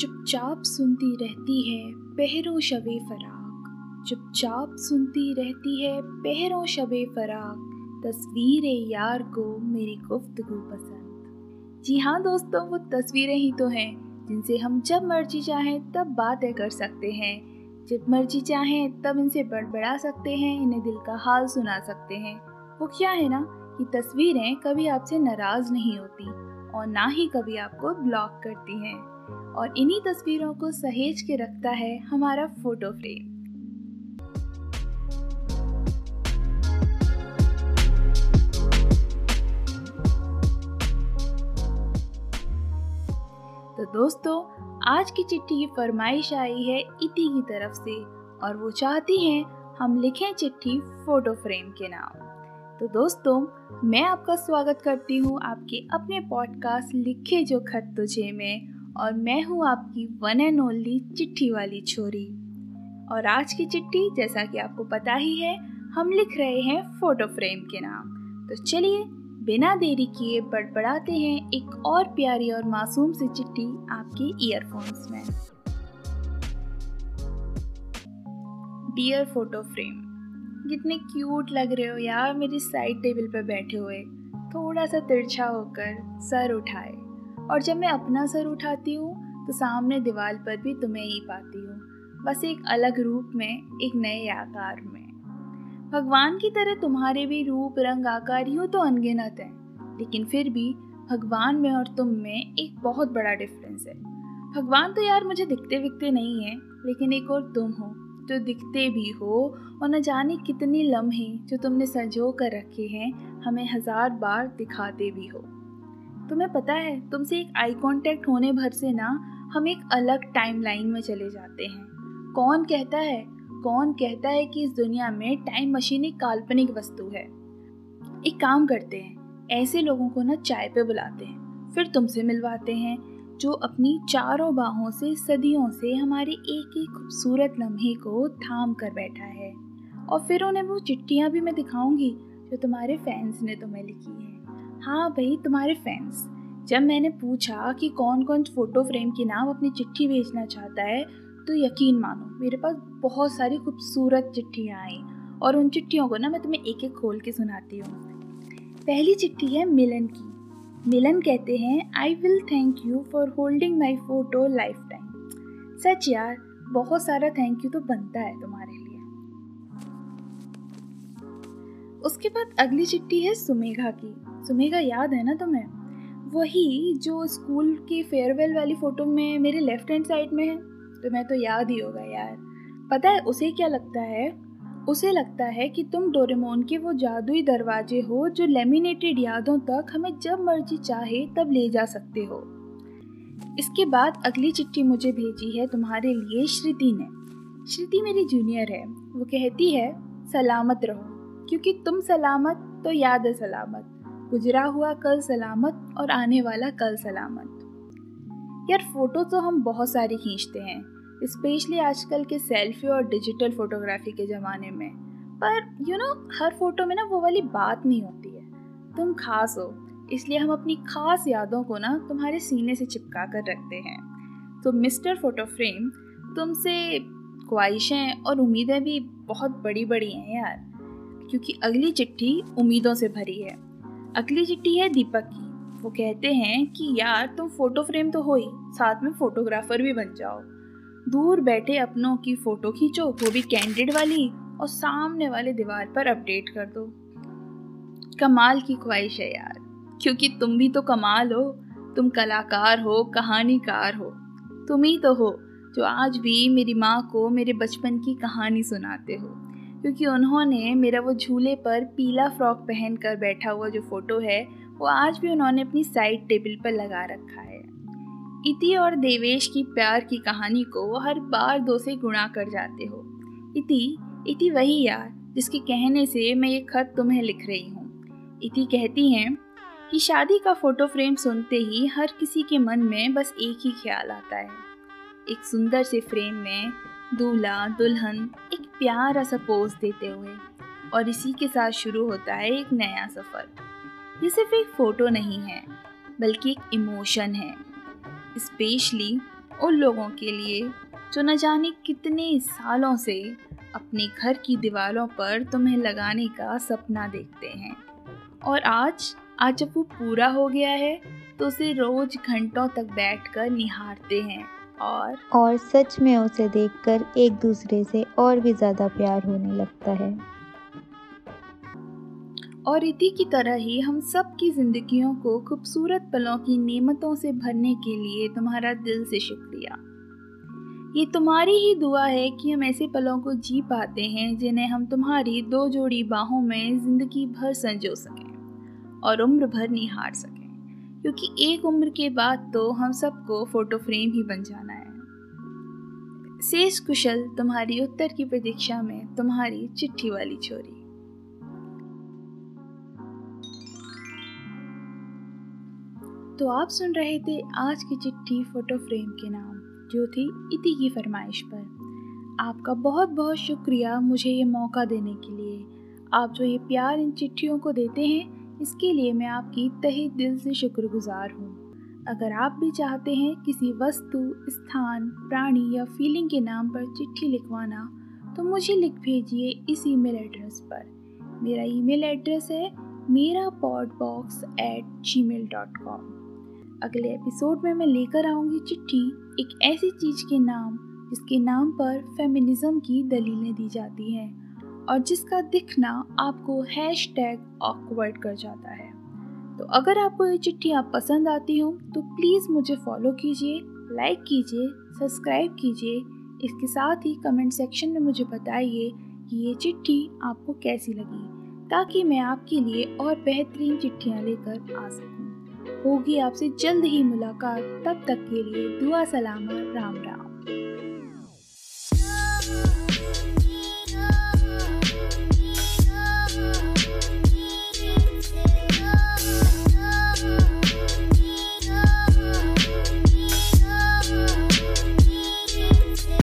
चुपचाप सुनती रहती है पहरों शबे फराक। चुपचाप सुनती रहती है पहरों शबे फराक। तस्वीर यार को मेरी गुफ्तगु पसंद। जी हाँ दोस्तों, वो तस्वीरें ही तो हैं, जिनसे हम जब मर्ज़ी चाहें तब बातें कर सकते हैं। जब मर्ज़ी चाहें तब इनसे बड़बड़ा सकते हैं, इन्हें दिल का हाल सुना सकते हैं। वो क्या है ना कि तस्वीरें कभी आपसे नाराज़ नहीं होती और ना ही कभी आपको ब्लॉक करती हैं। और इन्हीं तस्वीरों को सहेज के रखता है हमारा फ़ोटो फ्रेम। तो दोस्तों, आज की चिट्ठी की फरमाइश आई है इति की तरफ़ से और वो चाहती हैं हम लिखें चिट्ठी फ़ोटो फ्रेम के नाम। तो दोस्तों, मैं आपका स्वागत करती हूँ आपके अपने पॉडकास्ट लिखे जो खत तुझे में और मैं हूँ आपकी वन एंड ओनली चिट्ठी वाली छोरी। और आज की चिट्ठी, जैसा कि आपको पता ही है, हम लिख रहे हैं फ़ोटो फ्रेम के नाम। तो चलिए, बिना देरी किए बड़बड़ाते हैं एक और प्यारी और मासूम सी चिट्ठी आपके ईयरफोन्स में। डियर फ़ोटो फ्रेम कितने क्यूट लग रहे हो यार मेरी साइड टेबल पर बैठे हुए। थोड़ा सा तिरछा होकर सर उठाए। और जब मैं अपना सर उठाती हूँ तो सामने दीवार पर भी तुम्हें ही पाती हूँ। बस एक अलग रूप में, एक नए आकार में। भगवान की तरह तुम्हारे भी रूप, रंग, आकार यूँ तो अनगिनत हैं। लेकिन फिर भी भगवान में और तुम में एक बहुत बड़ा डिफरेंस है। भगवान तो यार मुझे दिखते विखते नहीं है, लेकिन एक और तुम हो, जो दिखते भी हो और न जाने कितनी लम्हे जो तुमने संजो कर रखे हैं, हमें हज़ार बार दिखाते भी हो। तुम्हें पता है, तुमसे एक आई कांटेक्ट होने भर से ना, हम एक अलग टाइमलाइन में चले जाते हैं। कौन कहता है? कौन कहता है कि इस दुनिया में टाइम मशीन एक काल्पनिक वस्तु है। एक काम करते हैं, ऐसे लोगों को ना चाय पे बुलाते हैं, फिर तुमसे मिलवाते हैं, जो अपनी चारों बाहों से, सदियों से हमारे एक एक खूबसूरत लम्हे को थाम कर बैठा है। और फिर उन्हें वो चिट्ठियाँ भी मैं दिखाऊँगी, जो तुम्हारे फैंस ने तुम्हें लिखी है। हाँ भाई, तुम्हारे फैंस जब मैंने पूछा कि कौन कौन फ़ोटो फ्रेम के नाम अपनी चिट्ठी भेजना चाहता है तो यकीन मानो, मेरे पास बहुत सारी खूबसूरत चिट्ठियाँ आई और उन चिट्ठियों को ना मैं तुम्हें एक एक खोल के सुनाती हूँ। पहली चिट्ठी है मिलन की। मिलन कहते हैं I will thank you for holding my photo lifetime सच यार, बहुत सारा थैंक यू तो बनता है तुम्हारे उसके बाद अगली चिट्ठी है सुमेघा की। सुमेघा, याद है ना तुम्हें? वही जो स्कूल की फेयरवेल वाली फ़ोटो में मेरे लेफ़्ट हैंड साइड में है। तुम्हें तो याद ही होगा यार। पता है उसे क्या लगता है? उसे लगता है कि तुम डोरेमोन के वो जादुई दरवाजे हो जो लेमिनेटेड यादों तक हमें जब मर्ज़ी चाहे तब ले जा सकते हो। इसके बाद अगली चिट्ठी मुझे भेजी है तुम्हारे लिए श्रुति ने। श्रुति मेरी जूनियर है। वो कहती है, सलामत रहो। क्योंकि तुम सलामत तो याद है सलामत। गुजरा हुआ कल सलामत और आने वाला कल सलामत। यार फ़ोटो तो हम बहुत सारी खींचते हैं स्पेशली आजकल के सेल्फी और डिजिटल फोटोग्राफी के ज़माने में। पर यू you नो know, हर फ़ोटो में ना वो वाली बात नहीं होती है। तुम खास हो इसलिए हम अपनी खास यादों को ना तुम्हारे सीने से चिपका कर रखते हैं। तो मिस्टर फ़ोटो फ्रेम तुमसे ख्वाहिशें और उम्मीदें भी बहुत बड़ी बड़ी हैं यार। क्योंकि अगली चिट्ठी उम्मीदों से भरी है। अगली चिट्ठी है दीपक की। वो कहते हैं कि, यार, तुम फ़ोटो फ्रेम तो हो ही, साथ में फोटोग्राफर भी बन जाओ। दूर बैठे अपनों की फ़ोटो खींचो, वो भी कैंडिड वाली और सामने वाले दीवार पर अपडेट कर दो। कमाल की ख्वाहिश है यार। क्योंकि तुम भी तो कमाल हो, तुम कलाकार हो, कहानीकार हो। तुम ही तो हो, जो आज भी मेरी माँ को मेरे बचपन की कहानी सुनाते हो। क्योंकि उन्होंने मेरा वो झूले पर पीला फ्रॉक पहन कर बैठा हुआ जो फ़ोटो है, वो आज भी उन्होंने अपनी साइड टेबल पर लगा रखा है। इति और देवेश की प्यार की कहानी को वो हर बार दो से गुणा कर जाते हो। इति इति वही यार, जिसके कहने से मैं ये खत तुम्हें लिख रही हूँ। इति कहती हैं कि शादी का फ़ोटो फ्रेम सुनते ही हर किसी के मन में बस एक ही ख्याल आता है। एक सुंदर से फ्रेम में दूल्हा, दुल्हन एक प्यारा सा पोज देते हुए और इसी के साथ शुरू होता है एक नया सफ़र। ये सिर्फ़ एक फ़ोटो नहीं है, बल्कि एक इमोशन है स्पेशली उन लोगों के लिए जो न जाने कितने सालों से अपने घर की दीवारों पर तुम्हें लगाने का सपना देखते हैं। और आज आज जब वो पूरा हो गया है तो उसे रोज घंटों तक बैठकर निहारते हैं। और और सच में उसे देखकर एक दूसरे से और भी ज़्यादा प्यार होने लगता है। और इति की तरह ही हम सब की जिंदगियों को खूबसूरत पलों की नेमतों से भरने के लिए तुम्हारा दिल से शुक्रिया। ये तुम्हारी ही दुआ है कि हम ऐसे पलों को जी पाते हैं जिन्हें हम तुम्हारी दो जोड़ी बाहों में ज़िंदगी भर संजो सकें और उम्र भर निहार सकें। क्योंकि एक उम्र के बाद तो हम सबको फ़ोटो फ्रेम ही बन जाना है। शेष कुशल, तुम्हारी उत्तर की प्रतीक्षा में तुम्हारी चिट्ठी वाली छोरी तो आप सुन रहे थे आज की चिट्ठी फ़ोटो फ्रेम के नाम, जो थी इति की फरमाइश पर। आपका बहुत बहुत शुक्रिया मुझे ये मौका देने के लिए। आप जो ये प्यार इन चिट्ठियों को देते हैं इसके लिए मैं आपकी तहे दिल से शुक्रगुजार हूँ। अगर आप भी चाहते हैं किसी वस्तु, स्थान, प्राणी या फीलिंग के नाम पर चिट्ठी लिखवाना तो मुझे लिख भेजिए इस ईमेल एड्रेस पर। मेरा ईमेल एड्रेस है मेरा pod box at gmail dot com अगले एपिसोड में मैं लेकर आऊँगी चिट्ठी एक ऐसी चीज़ के नाम, जिसके नाम पर फेमिनिज्म की दलीलें दी जाती हैं। और जिसका दिखना आपको हैश टैग ऑकवर्ड कर जाता है। तो अगर आपको ये चिट्ठी आप पसंद आती हो तो प्लीज़ मुझे फॉलो कीजिए लाइक कीजिए सब्सक्राइब कीजिए। इसके साथ ही कमेंट सेक्शन में मुझे बताइए कि ये चिट्ठी आपको कैसी लगी, ताकि मैं आपके लिए और बेहतरीन चिट्ठियाँ लेकर आ सकूँ। होगी आपसे जल्द ही मुलाकात, तब तक के लिए दुआ सलाम राम राम।